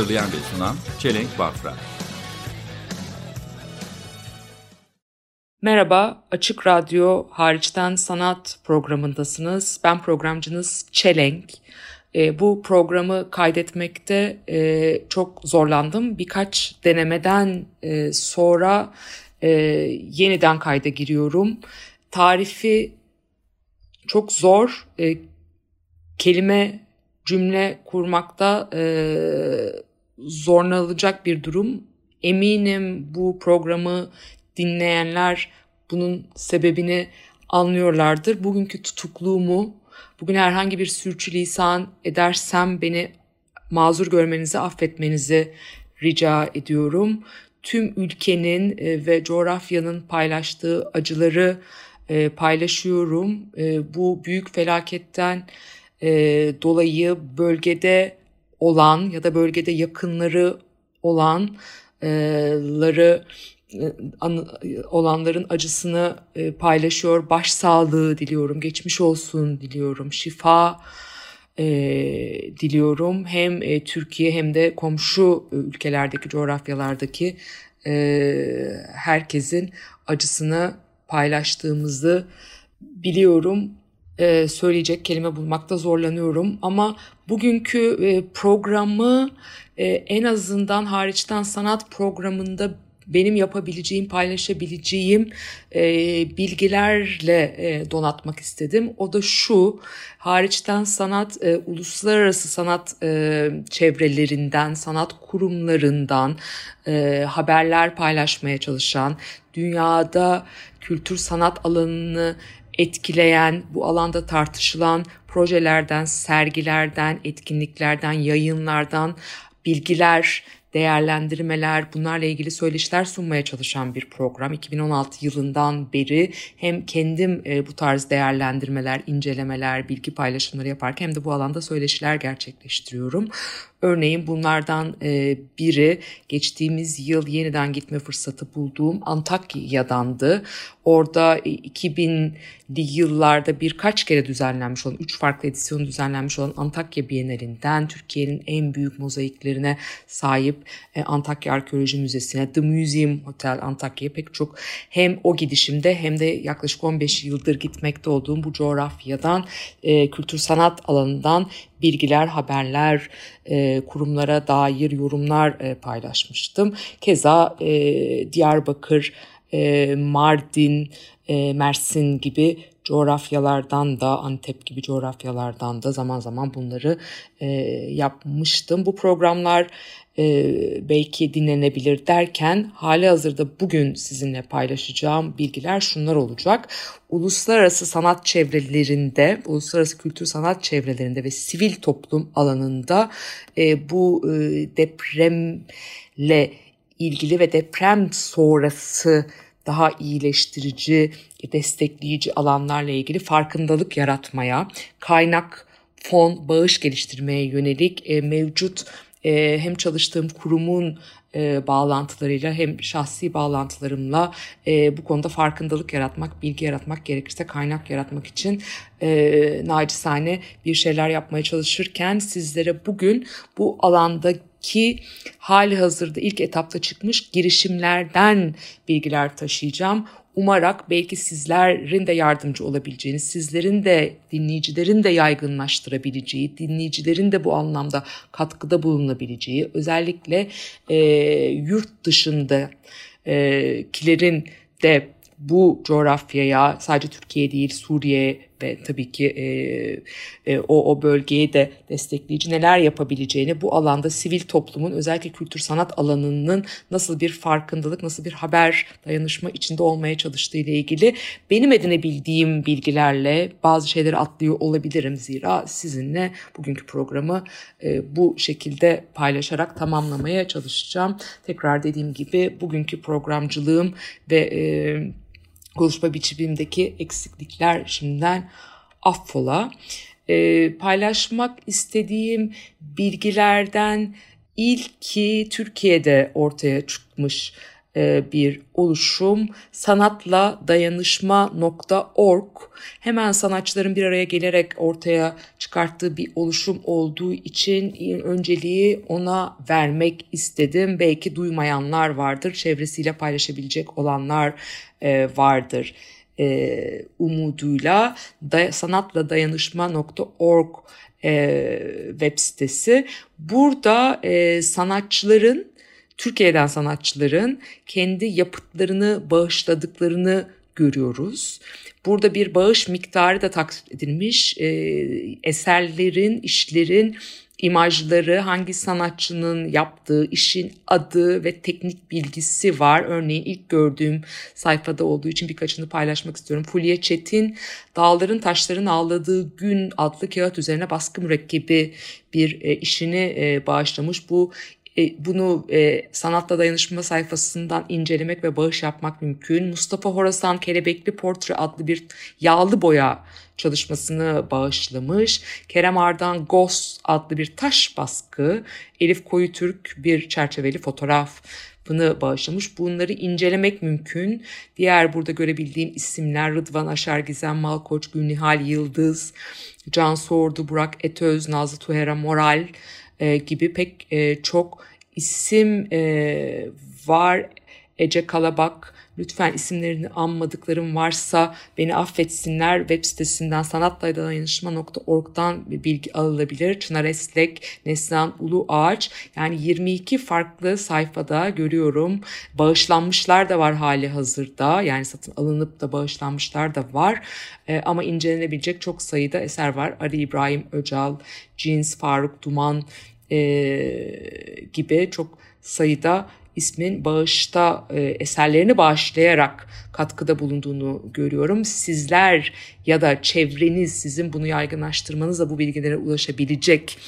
Hazırlayan ve sunan Çelenk Bafra. Merhaba, Açık Radyo hariçten sanat programındasınız. Ben programcınız Çelenk. E, bu programı kaydetmekte e, çok zorlandım. Birkaç denemeden e, sonra e, yeniden kayda giriyorum. Tarifi çok zor. E, kelime, cümle kurmakta e, zorlanacak bir durum. Eminim bu programı dinleyenler bunun sebebini anlıyorlardır. Bugünkü tutukluğumu, bugün herhangi bir sürçülisan edersem beni mazur görmenizi, affetmenizi rica ediyorum. Tüm ülkenin e, ve coğrafyanın paylaştığı acıları e, paylaşıyorum. E, Bu büyük felaketten dolayı bölgede olan ya da bölgede yakınları olanları e, an- olanların acısını e, paylaşıyor. Başsağlığı diliyorum, geçmiş olsun diliyorum, şifa e, diliyorum. Hem Türkiye hem de komşu ülkelerdeki, coğrafyalardaki herkesin acısını paylaştığımızı biliyorum. E, söyleyecek kelime bulmakta zorlanıyorum ama bugünkü e, programı e, en azından hariçten sanat programında benim yapabileceğim, paylaşabileceğim e, bilgilerle e, donatmak istedim. O da şu, hariçten sanat, e, uluslararası sanat e, çevrelerinden, sanat kurumlarından e, haberler paylaşmaya çalışan, dünyada kültür sanat alanını etkileyen, bu alanda tartışılan projelerden, sergilerden, etkinliklerden, yayınlardan bilgiler, değerlendirmeler, bunlarla ilgili söyleşiler sunmaya çalışan bir program. 2016 yılından beri hem kendim e, bu tarz değerlendirmeler, incelemeler, bilgi paylaşımları yaparken hem de bu alanda söyleşiler gerçekleştiriyorum. Örneğin bunlardan e, biri geçtiğimiz yıl yeniden gitme fırsatı bulduğum Antakya'dandı. Orada e, 2000'li yıllarda birkaç kere düzenlenmiş olan, üç farklı edisyon düzenlenmiş olan Antakya Bienalinden Türkiye'nin en büyük mozaiklerine sahip e, Antakya Arkeoloji Müzesi'ne, The Museum Hotel Antakya'ya pek çok hem o gidişimde hem de yaklaşık 15 yıldır gitmekte olduğum bu coğrafyadan, e, kültür sanat alanından bilgiler, haberler, e, kurumlara dair yorumlar paylaşmıştım. Keza Diyarbakır, e, Mardin, e, Mersin gibi coğrafyalardan da Antep gibi coğrafyalardan da zaman zaman bunları e, yapmıştım. Bu programlar e, belki dinlenebilir derken hali hazırda bugün sizinle paylaşacağım bilgiler şunlar olacak. Uluslararası sanat çevrelerinde, uluslararası kültür sanat çevrelerinde ve sivil toplum alanında e, bu e, depremle ilgili ve deprem sonrası daha iyileştirici, destekleyici alanlarla ilgili farkındalık yaratmaya, kaynak, fon, bağış geliştirmeye yönelik e, mevcut e, hem çalıştığım kurumun e, bağlantılarıyla hem şahsi bağlantılarımla e, bu konuda farkındalık yaratmak, bilgi yaratmak gerekirse kaynak yaratmak için e, nacizane bir şeyler yapmaya çalışırken sizlere bugün bu alandaki hali hazırda ilk etapta çıkmış girişimlerden bilgiler taşıyacağım. Umarak belki sizlerin de yardımcı olabileceğiniz, sizlerin de dinleyicilerin de yaygınlaştırabileceği, dinleyicilerin de bu anlamda katkıda bulunabileceği, özellikle e, yurt dışında e, kilerin de bu coğrafyaya sadece Türkiye değil Suriye ve tabii ki e, e, o, o bölgeye de destekleyici neler yapabileceğini bu alanda sivil toplumun özellikle kültür sanat alanının nasıl bir farkındalık, nasıl bir haber dayanışma içinde olmaya çalıştığı ile ilgili benim edinebildiğim bilgilerle bazı şeyleri atlıyor olabilirim zira sizinle bugünkü programı e, bu şekilde paylaşarak tamamlamaya çalışacağım. Tekrar dediğim gibi bugünkü programcılığım ve e, konuşma biçimimdeki eksiklikler şimdiden affola. E, paylaşmak istediğim bilgilerden ilki Türkiye'de ortaya çıkmış bir oluşum sanatla dayanışma.org hemen sanatçıların bir araya gelerek ortaya çıkarttığı bir oluşum olduğu için önceliği ona vermek istedim. Belki duymayanlar vardır, çevresiyle paylaşabilecek olanlar e, vardır e, umuduyla da, sanatla dayanışma.org web sitesi. Burada sanatçıların Türkiye'den sanatçıların kendi yapıtlarını bağışladıklarını görüyoruz. Burada bir bağış miktarı da taksit edilmiş. E, eserlerin, işlerin imajları, hangi sanatçının yaptığı işin adı ve teknik bilgisi var. Örneğin ilk gördüğüm sayfada olduğu için birkaçını paylaşmak istiyorum. Fulya Çetin, Dağların Taşların Ağladığı Gün adlı kağıt üzerine baskı mürekkebi bir e, işini e, bağışlamış. Bu e, bunu e, sanatla dayanışma sayfasından incelemek ve bağış yapmak mümkün. Mustafa Horasan Kelebekli Portre adlı bir yağlı boya çalışmasını bağışlamış. Kerem Ardan Ghost adlı bir taş baskı, Elif Koyu Türk bir çerçeveli fotoğraf bunu bağışlamış. Bunları incelemek mümkün. Diğer burada görebildiğim isimler Rıdvan Aşar, Gizem Malkoç, Gülnihal Yıldız, Can Sordu, Burak Etöz, Nazlı Tuhera Moral, e, gibi pek e, çok isim e, var. Ece Kalabak, lütfen isimlerini anmadıklarım varsa beni affetsinler. Web sitesinden sanatlaydayanışma.org'dan bir bilgi alınabilir. Çınar Eslek, Neslihan Ulu Ağaç yani 22 farklı sayfada görüyorum. Bağışlanmışlar da var hali hazırda yani satın alınıp da bağışlanmışlar da var. E, ama incelenebilecek çok sayıda eser var. Ali İbrahim Öcal, Jeans, Faruk Duman, e, gibi çok sayıda ismin bağışta e, eserlerini bağışlayarak katkıda bulunduğunu görüyorum. Sizler ya da çevreniz sizin bunu yaygınlaştırmanızla bu bilgilere ulaşabilecek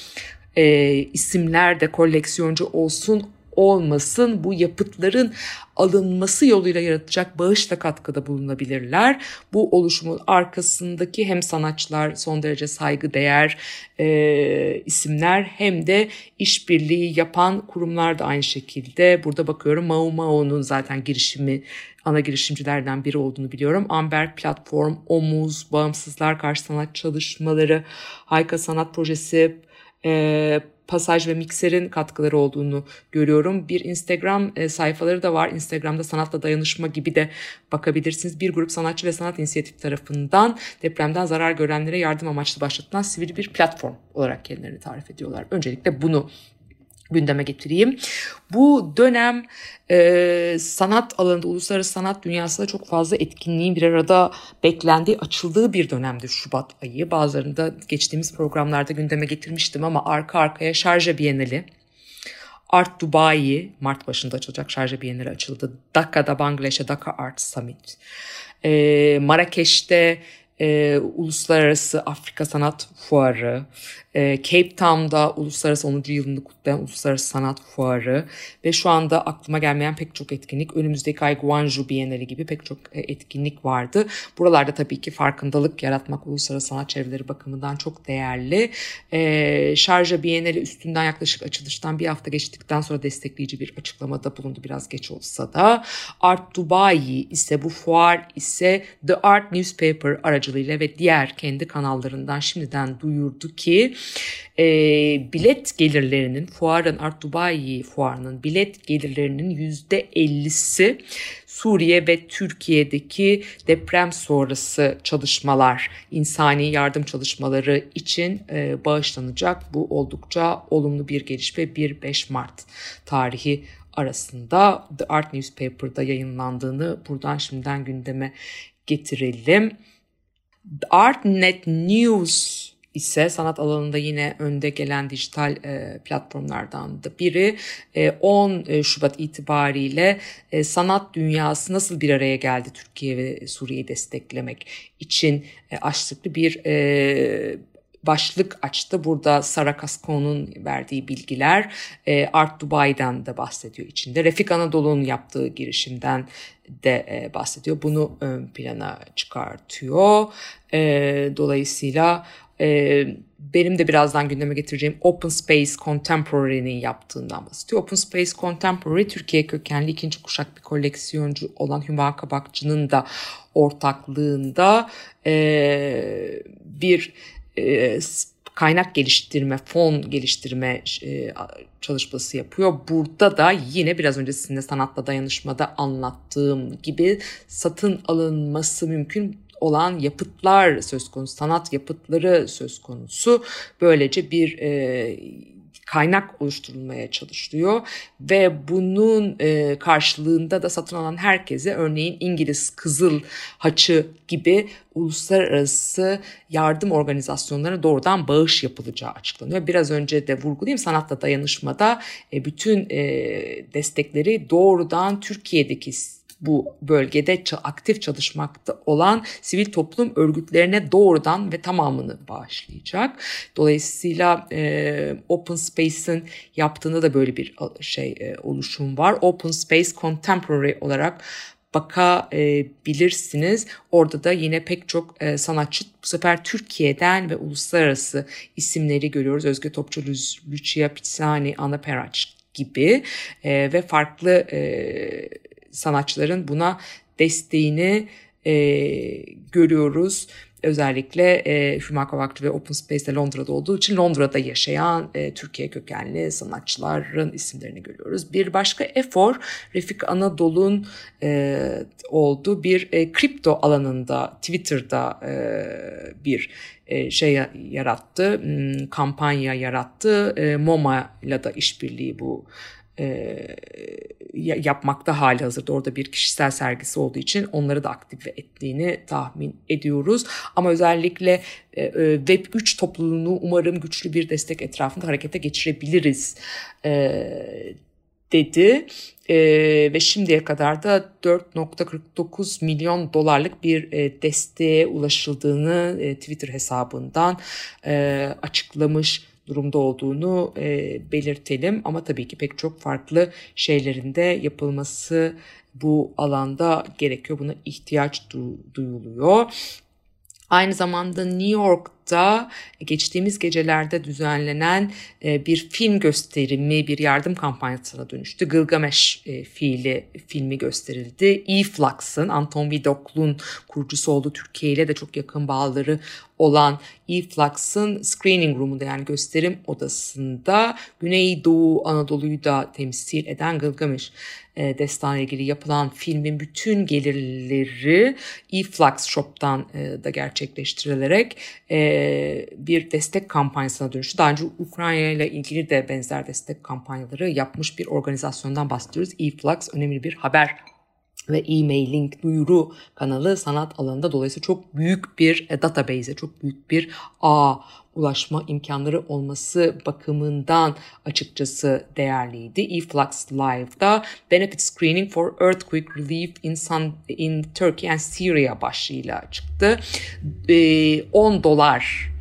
e, isimler de koleksiyoncu olsun olmasın bu yapıtların alınması yoluyla yaratacak bağışla katkıda bulunabilirler. Bu oluşumun arkasındaki hem sanatçılar son derece saygıdeğer e, isimler hem de işbirliği yapan kurumlar da aynı şekilde. Burada bakıyorum Mao Mao'nun zaten girişimi ana girişimcilerden biri olduğunu biliyorum. Amber Platform, Omuz, Bağımsızlar Karşı Sanat Çalışmaları, Hayka Sanat Projesi, e, Pasaj ve Mikser'in katkıları olduğunu görüyorum. Bir Instagram sayfaları da var. Instagram'da sanatla dayanışma gibi de bakabilirsiniz. Bir grup sanatçı ve sanat inisiyatif tarafından depremden zarar görenlere yardım amaçlı başlatılan sivil bir platform olarak kendilerini tarif ediyorlar. Öncelikle bunu gündeme getireyim. Bu dönem e, sanat alanında, uluslararası sanat dünyasında çok fazla etkinliğin bir arada beklendiği, açıldığı bir dönemdir Şubat ayı. Bazılarında geçtiğimiz programlarda gündeme getirmiştim ama arka arkaya Şarja Bienali, Art Dubai, Mart başında açılacak Şarja Bienali açıldı. Daka'da Bangladeş'e Dhaka Art Summit. E, Marrakeş'te e, Uluslararası Afrika Sanat Fuarı, e, Cape Town'da Uluslararası 10. yılını kutlayan Uluslararası Sanat Fuarı ve şu anda aklıma gelmeyen pek çok etkinlik, önümüzdeki ay Guangzhou Bienali gibi pek çok e, etkinlik vardı. Buralarda tabii ki farkındalık yaratmak uluslararası sanat çevreleri bakımından çok değerli. E, Şarja Bienali üstünden yaklaşık açılıştan bir hafta geçtikten sonra destekleyici bir açıklamada bulundu biraz geç olsa da. Art Dubai ise bu fuar ise The Art Newspaper aracılığıyla ve diğer kendi kanallarından şimdiden duyurdu ki e, bilet gelirlerinin fuarın Art Dubai fuarının bilet gelirlerinin yüzde 50'si Suriye ve Türkiye'deki deprem sonrası çalışmalar, insani yardım çalışmaları için e, bağışlanacak. Bu oldukça olumlu bir gelişme 1-5 Mart tarihi arasında The Art Newspaper'da yayınlandığını buradan şimdiden gündeme getirelim. Artnet News ise sanat alanında yine önde gelen dijital e, platformlardan da biri. E, 10 e, Şubat itibariyle e, sanat dünyası nasıl bir araya geldi Türkiye ve Suriye'yi desteklemek için e, açtıklı bir e, başlık açtı. Burada Sara Kasko'nun verdiği bilgiler e, Art Dubai'den de bahsediyor içinde. Refik Anadolu'nun yaptığı girişimden de e, bahsediyor. Bunu ön plana çıkartıyor. E, dolayısıyla benim de birazdan gündeme getireceğim Open Space Contemporary'nin yaptığından bahsediyor. Open Space Contemporary Türkiye kökenli ikinci kuşak bir koleksiyoncu olan Hüma Kabakçı'nın da ortaklığında bir e, kaynak geliştirme, fon geliştirme e, çalışması yapıyor. Burada da yine biraz öncesinde sanatla dayanışmada anlattığım gibi satın alınması mümkün olan yapıtlar söz konusu, sanat yapıtları söz konusu. Böylece bir e, kaynak oluşturulmaya çalışılıyor ve bunun e, karşılığında da satın alan herkese örneğin İngiliz Kızıl Haçı gibi uluslararası yardım organizasyonlarına doğrudan bağış yapılacağı açıklanıyor. Biraz önce de vurgulayayım sanatla dayanışmada e, bütün e, destekleri doğrudan Türkiye'deki bu bölgede aktif çalışmakta olan sivil toplum örgütlerine doğrudan ve tamamını bağışlayacak. Dolayısıyla e, Open Space'in yaptığında da böyle bir şey e, oluşum var. Open Space Contemporary olarak bakabilirsiniz. Orada da yine pek çok e, sanatçı bu sefer Türkiye'den ve uluslararası isimleri görüyoruz. Özge Topçu, Lucia Pizzani, Anna Peraç gibi e, ve farklı e, sanatçıların buna desteğini e, görüyoruz. Özellikle e, Hüma Kavakçı ve Open Space'de Londra'da olduğu için Londra'da yaşayan e, Türkiye kökenli sanatçıların isimlerini görüyoruz. Bir başka efor Refik Anadolu'nun e, olduğu bir e, kripto alanında Twitter'da e, bir e, şey yarattı, hmm, kampanya yarattı. E, MoMA ile de işbirliği bu e, yapmakta hali hazırda orada bir kişisel sergisi olduğu için onları da aktif ettiğini tahmin ediyoruz. Ama özellikle e, e Web 3 topluluğunu umarım güçlü bir destek etrafında harekete geçirebiliriz e, dedi. E, ve şimdiye kadar da 4.49 milyon dolarlık bir e, desteğe ulaşıldığını e, Twitter hesabından e, açıklamış durumda olduğunu e, belirtelim. Ama tabii ki pek çok farklı şeylerin de yapılması bu alanda gerekiyor. Buna ihtiyaç du- duyuluyor. Aynı zamanda New York'ta geçtiğimiz gecelerde düzenlenen e, bir film gösterimi, bir yardım kampanyasına dönüştü. Gılgamesh e, fiili filmi gösterildi. E-Flux'ın, Anton Vidoklu'nun kurucusu olduğu Türkiye ile de çok yakın bağları olan E-Flux'ın screening room'unda yani gösterim odasında Güneydoğu Anadolu'yu da temsil eden Gılgamesh e, destanla ilgili yapılan filmin bütün gelirleri E-Flux Shop'tan e, da gerçekleştirilerek e, bir destek kampanyasına dönüştü. Daha önce Ukrayna ile ilgili de benzer destek kampanyaları yapmış bir organizasyondan bahsediyoruz. E-Flux önemli bir haber ve e-mailing duyuru kanalı sanat alanında dolayısıyla çok büyük bir e, database'e, çok büyük bir ağ ulaşma imkanları olması bakımından açıkçası değerliydi. eFlux Live'da Benefit Screening for Earthquake Relief in, Sun, in Turkey and Syria başlığıyla çıktı. 10 dolar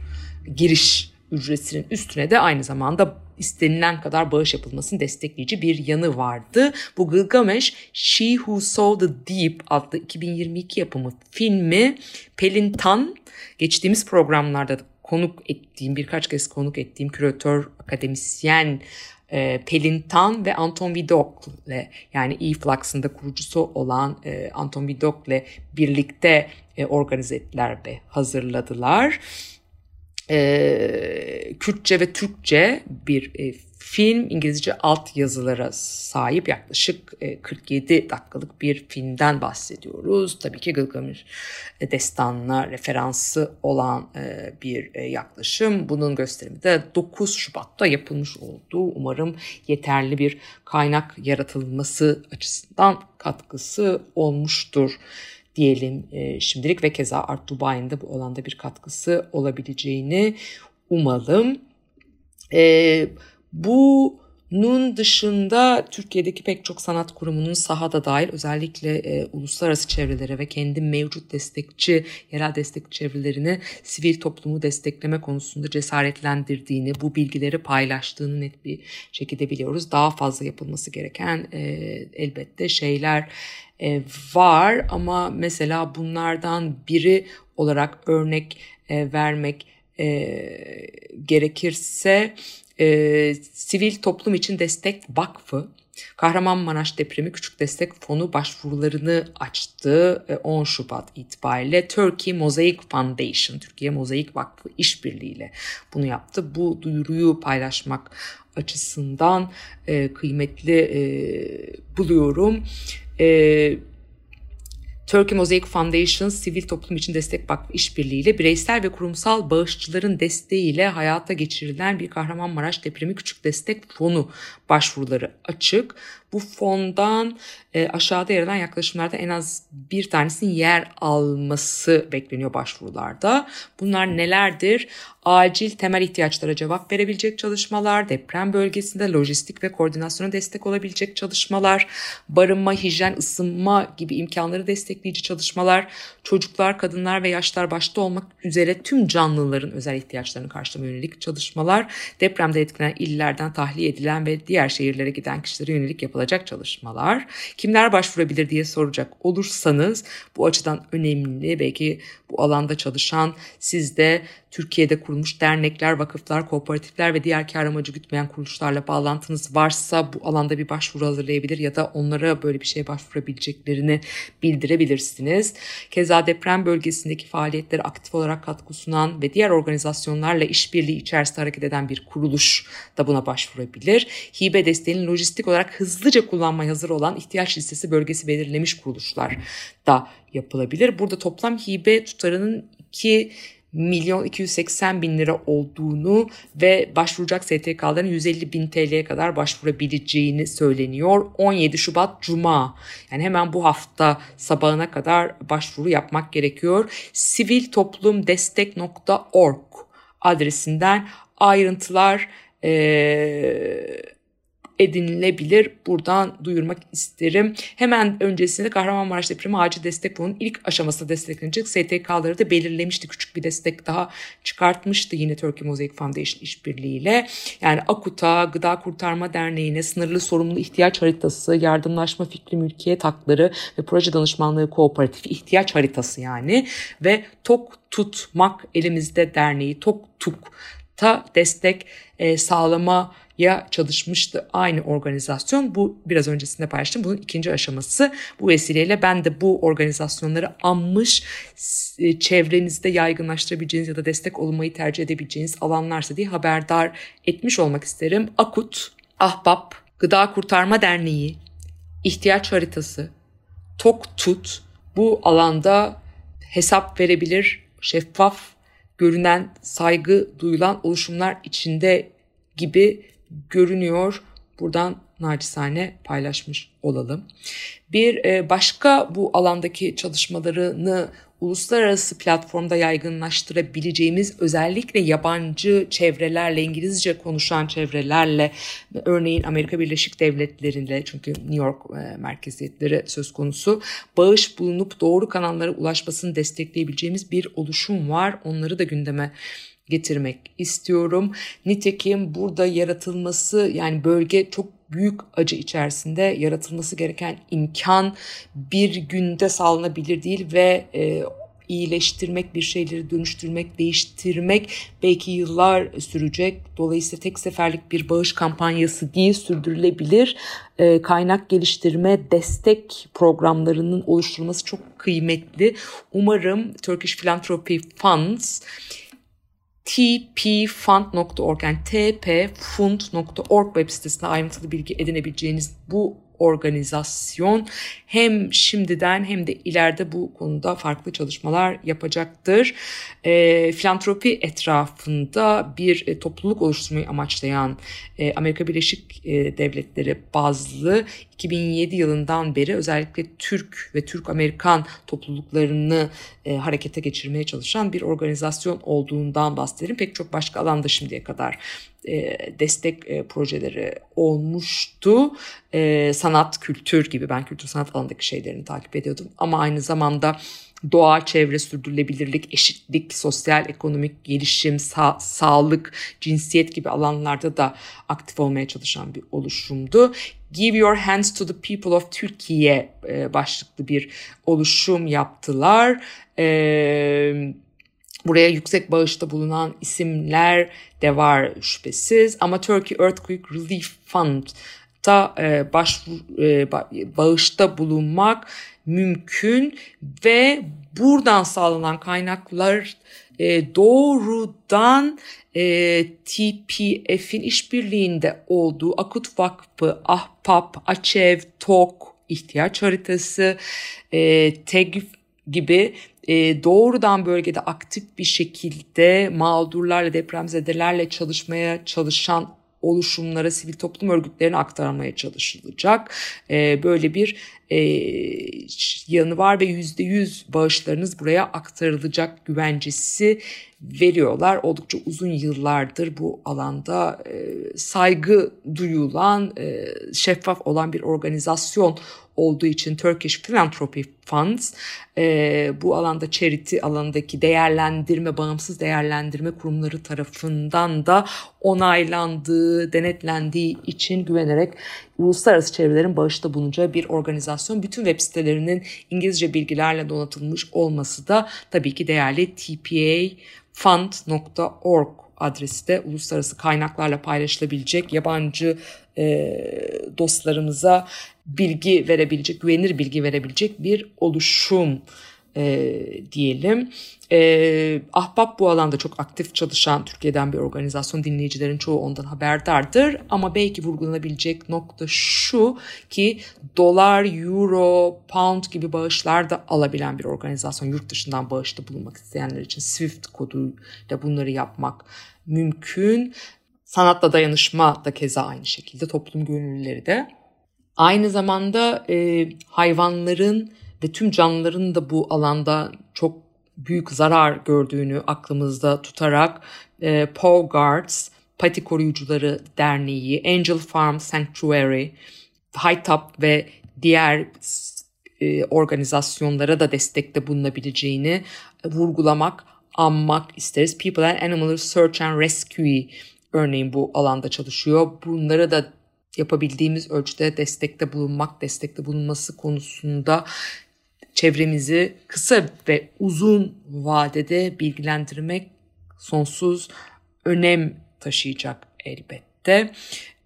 giriş ücretinin üstüne de aynı zamanda istenilen kadar bağış yapılmasını destekleyici bir yanı vardı. Bu Gilgamesh She Who Saw the Deep adlı 2022 yapımı filmi Pelin Tan geçtiğimiz programlarda konuk ettiğim birkaç kez konuk ettiğim küratör akademisyen e, Pelin Tan ve Anton Vidok'le yani E-Flux'ın da kurucusu olan e, Anton Vidok'le birlikte e, organize ettiler ve hazırladılar. E, Kürtçe ve Türkçe bir e, film İngilizce alt yazılara sahip yaklaşık e, 47 dakikalık bir filmden bahsediyoruz. Tabii ki Gılgamış e, destanına referansı olan e, bir e, yaklaşım. Bunun gösterimi de 9 Şubat'ta yapılmış olduğu umarım yeterli bir kaynak yaratılması açısından katkısı olmuştur diyelim e, şimdilik ve keza Art Dubai'nin de bu alanda bir katkısı olabileceğini umalım. E, bu nun dışında Türkiye'deki pek çok sanat kurumunun sahada dahil özellikle e, uluslararası çevrelere ve kendi mevcut destekçi, yerel destek çevrelerini sivil toplumu destekleme konusunda cesaretlendirdiğini, bu bilgileri paylaştığını net bir şekilde biliyoruz. Daha fazla yapılması gereken e, elbette şeyler e, var ama mesela bunlardan biri olarak örnek e, vermek e, gerekirse e, Sivil Toplum İçin Destek Vakfı Kahramanmaraş Depremi Küçük Destek Fonu başvurularını açtı 10 Şubat itibariyle. Turkey Mosaic Foundation, Türkiye Mozaik Vakfı işbirliğiyle bunu yaptı. Bu duyuruyu paylaşmak açısından e, kıymetli e, buluyorum. E, Turkey Mosaic Foundation Sivil Toplum İçin Destek Vakfı işbirliğiyle bireysel ve kurumsal bağışçıların desteğiyle hayata geçirilen bir Kahramanmaraş Depremi Küçük Destek Fonu başvuruları açık. Bu fondan e, aşağıda yer alan yaklaşımlarda en az bir tanesinin yer alması bekleniyor başvurularda. Bunlar nelerdir? Acil temel ihtiyaçlara cevap verebilecek çalışmalar, deprem bölgesinde lojistik ve koordinasyona destek olabilecek çalışmalar, barınma, hijyen, ısınma gibi imkanları destekleyici çalışmalar, çocuklar, kadınlar ve yaşlar başta olmak üzere tüm canlıların özel ihtiyaçlarını karşılama yönelik çalışmalar, depremde etkilenen illerden tahliye edilen ve diğer şehirlere giden kişilere yönelik yapılacak çalışmalar. Kimler başvurabilir diye soracak olursanız bu açıdan önemli. Belki bu alanda çalışan sizde Türkiye'de kurulmuş dernekler, vakıflar, kooperatifler ve diğer kar amacı gütmeyen kuruluşlarla bağlantınız varsa bu alanda bir başvuru hazırlayabilir ya da onlara böyle bir şeye başvurabileceklerini bildirebilirsiniz. Keza deprem bölgesindeki faaliyetleri aktif olarak katkı sunan ve diğer organizasyonlarla işbirliği içerisinde hareket eden bir kuruluş da buna başvurabilir. Hibe desteğinin lojistik olarak hızlıca kullanmaya hazır olan ihtiyaç listesi bölgesi belirlemiş kuruluşlar da yapılabilir. Burada toplam hibe tutarının 2 milyon 280 bin lira olduğunu ve başvuracak STK'ların 150 bin TL'ye kadar başvurabileceğini söyleniyor. 17 Şubat Cuma yani hemen bu hafta sabahına kadar başvuru yapmak gerekiyor. siviltoplumdestek.org adresinden ayrıntılar ee, edinilebilir. Buradan duyurmak isterim. Hemen öncesinde Kahramanmaraş Depremi Acil Destek Fonu'nun ilk aşamasında desteklenecek STK'ları da belirlemişti. Küçük bir destek daha çıkartmıştı yine Turkey Mosaic Foundation işbirliğiyle. Yani AKUT'a, Gıda Kurtarma Derneği'ne sınırlı sorumlu ihtiyaç haritası, yardımlaşma fikri mülkiyet hakları ve proje danışmanlığı kooperatifi ihtiyaç haritası yani ve TOK Tutmak Elimizde Derneği TOK TUK ta destek e, sağlama ya çalışmıştı aynı organizasyon. Bu biraz öncesinde paylaştım. Bunun ikinci aşaması. Bu vesileyle ben de bu organizasyonları anmış e, çevrenizde yaygınlaştırabileceğiniz ya da destek olmayı tercih edebileceğiniz alanlarsa diye haberdar etmiş olmak isterim. Akut, Ahbap, Gıda Kurtarma Derneği, İhtiyaç Haritası, Tok Tut bu alanda hesap verebilir, şeffaf, görünen, saygı duyulan oluşumlar içinde gibi görünüyor. Buradan naçizane paylaşmış olalım. Bir e, başka bu alandaki çalışmalarını uluslararası platformda yaygınlaştırabileceğimiz özellikle yabancı çevrelerle, İngilizce konuşan çevrelerle, örneğin Amerika Birleşik Devletleri'nde çünkü New York e, merkeziyetleri söz konusu, bağış bulunup doğru kanallara ulaşmasını destekleyebileceğimiz bir oluşum var. Onları da gündeme getirmek istiyorum. Nitekim burada yaratılması yani bölge çok büyük acı içerisinde yaratılması gereken imkan bir günde sağlanabilir değil ve e, iyileştirmek, bir şeyleri dönüştürmek, değiştirmek belki yıllar sürecek. Dolayısıyla tek seferlik bir bağış kampanyası değil, sürdürülebilir e, kaynak geliştirme, destek programlarının oluşturulması çok kıymetli. Umarım Turkish Philanthropy Funds tpfund.org yani tpfund.org web sitesinde ayrıntılı bilgi edinebileceğiniz bu organizasyon hem şimdiden hem de ileride bu konuda farklı çalışmalar yapacaktır. E, filantropi etrafında bir e, topluluk oluşturmayı amaçlayan e, Amerika Birleşik e, Devletleri bazlı 2007 yılından beri özellikle Türk ve Türk-Amerikan topluluklarını e, harekete geçirmeye çalışan bir organizasyon olduğundan bahsedelim. Pek çok başka alanda şimdiye kadar e, destek e, projeleri olmuştu. E, sanat, kültür gibi ben kültür sanat alanındaki şeylerini takip ediyordum. Ama aynı zamanda doğa, çevre, sürdürülebilirlik, eşitlik, sosyal, ekonomik gelişim, sa- sağlık, cinsiyet gibi alanlarda da aktif olmaya çalışan bir oluşumdu. Give Your Hands to the People of Türkiye başlıklı bir oluşum yaptılar. E, Buraya yüksek bağışta bulunan isimler de var şüphesiz. Ama Turkey Earthquake Relief Fund da e, başvur, e, bağışta bulunmak mümkün ve buradan sağlanan kaynaklar e, doğrudan e, TPF'in işbirliğinde olduğu Akut Vakfı, Ahpap, Açev, TOK, ihtiyaç haritası, e, TEGF gibi e, doğrudan bölgede aktif bir şekilde mağdurlarla, depremzedelerle çalışmaya çalışan oluşumlara, sivil toplum örgütlerine aktarmaya çalışılacak. E, böyle bir e, yanı var ve yüzde yüz bağışlarınız buraya aktarılacak güvencesi veriyorlar. Oldukça uzun yıllardır bu alanda e, saygı duyulan, e, şeffaf olan bir organizasyon olduğu için Turkish Philanthropy Funds e, bu alanda charity alandaki değerlendirme, bağımsız değerlendirme kurumları tarafından da onaylandığı, denetlendiği için güvenerek uluslararası çevrelerin bağışta bulunacağı bir organizasyon. Bütün web sitelerinin İngilizce bilgilerle donatılmış olması da tabii ki değerli tpafund.org adresi de uluslararası kaynaklarla paylaşılabilecek yabancı e, dostlarımıza bilgi verebilecek, güvenilir bilgi verebilecek bir oluşum e, diyelim. E, Ahbap bu alanda çok aktif çalışan Türkiye'den bir organizasyon. Dinleyicilerin çoğu ondan haberdardır. Ama belki vurgulanabilecek nokta şu ki dolar, euro, pound gibi bağışlar da alabilen bir organizasyon. Yurt dışından bağışta bulunmak isteyenler için Swift koduyla bunları yapmak mümkün. Sanatla dayanışma da keza aynı şekilde toplum gönüllüleri de. Aynı zamanda e, hayvanların ve tüm canlıların da bu alanda çok büyük zarar gördüğünü aklımızda tutarak e, Paw Guards, Pati Koruyucuları Derneği, Angel Farm Sanctuary, Haytap ve diğer e, organizasyonlara da destekte bulunabileceğini vurgulamak, anmak isteriz. People and Animal Search and Rescue örneğin bu alanda çalışıyor. Bunlara da yapabildiğimiz ölçüde destekte bulunmak, destekte bulunması konusunda çevremizi kısa ve uzun vadede bilgilendirmek sonsuz önem taşıyacak elbette.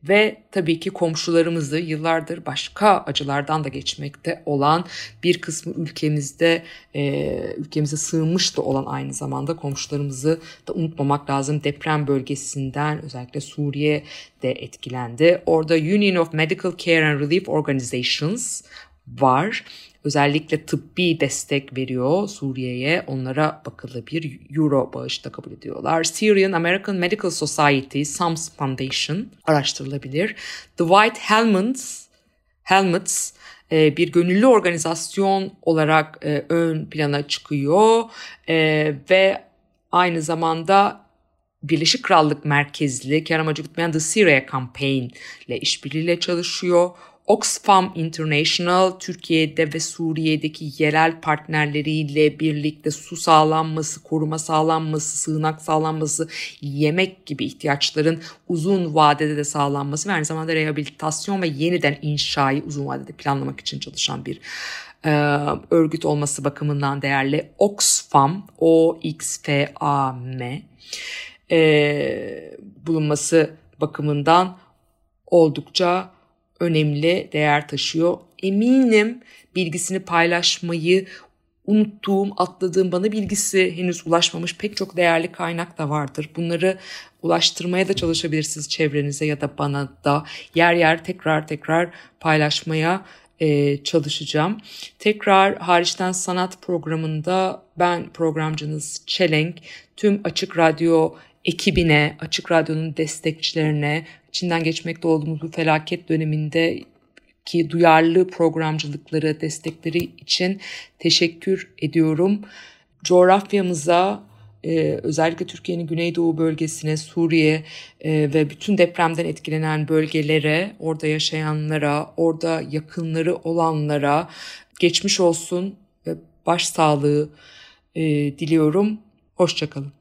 Ve tabii ki komşularımızı yıllardır başka acılardan da geçmekte olan bir kısmı ülkemizde e, ülkemize sığınmış da olan aynı zamanda komşularımızı da unutmamak lazım. Deprem bölgesinden özellikle Suriye de etkilendi. Orada Union of Medical Care and Relief Organizations var özellikle tıbbi destek veriyor Suriye'ye. Onlara bakılabilir. Euro bağışta kabul ediyorlar. Syrian American Medical Society, SAMS Foundation araştırılabilir. The White Helmets, Helmets e, bir gönüllü organizasyon olarak e, ön plana çıkıyor e, ve aynı zamanda Birleşik Krallık merkezli kar amacı gütmeyen The Syria Campaign ile işbirliğiyle çalışıyor. Oxfam International Türkiye'de ve Suriye'deki yerel partnerleriyle birlikte su sağlanması, koruma sağlanması, sığınak sağlanması, yemek gibi ihtiyaçların uzun vadede de sağlanması ve aynı zamanda rehabilitasyon ve yeniden inşayı uzun vadede planlamak için çalışan bir e, örgüt olması bakımından değerli. Oxfam, O-X-F-A-M e, bulunması bakımından oldukça önemli değer taşıyor. Eminim bilgisini paylaşmayı unuttuğum, atladığım, bana bilgisi henüz ulaşmamış pek çok değerli kaynak da vardır. Bunları ulaştırmaya da çalışabilirsiniz çevrenize ya da bana da yer yer tekrar tekrar paylaşmaya e, çalışacağım. Tekrar hariçten sanat programında ben programcınız Çelenk tüm Açık Radyo ekibine, Açık Radyo'nun destekçilerine, içinden geçmekte olduğumuz bu felaket döneminde ki duyarlı programcılıkları, destekleri için teşekkür ediyorum. Coğrafyamıza, e, özellikle Türkiye'nin Güneydoğu bölgesine, Suriye e, ve bütün depremden etkilenen bölgelere, orada yaşayanlara, orada yakınları olanlara geçmiş olsun ve başsağlığı e, diliyorum. Hoşçakalın.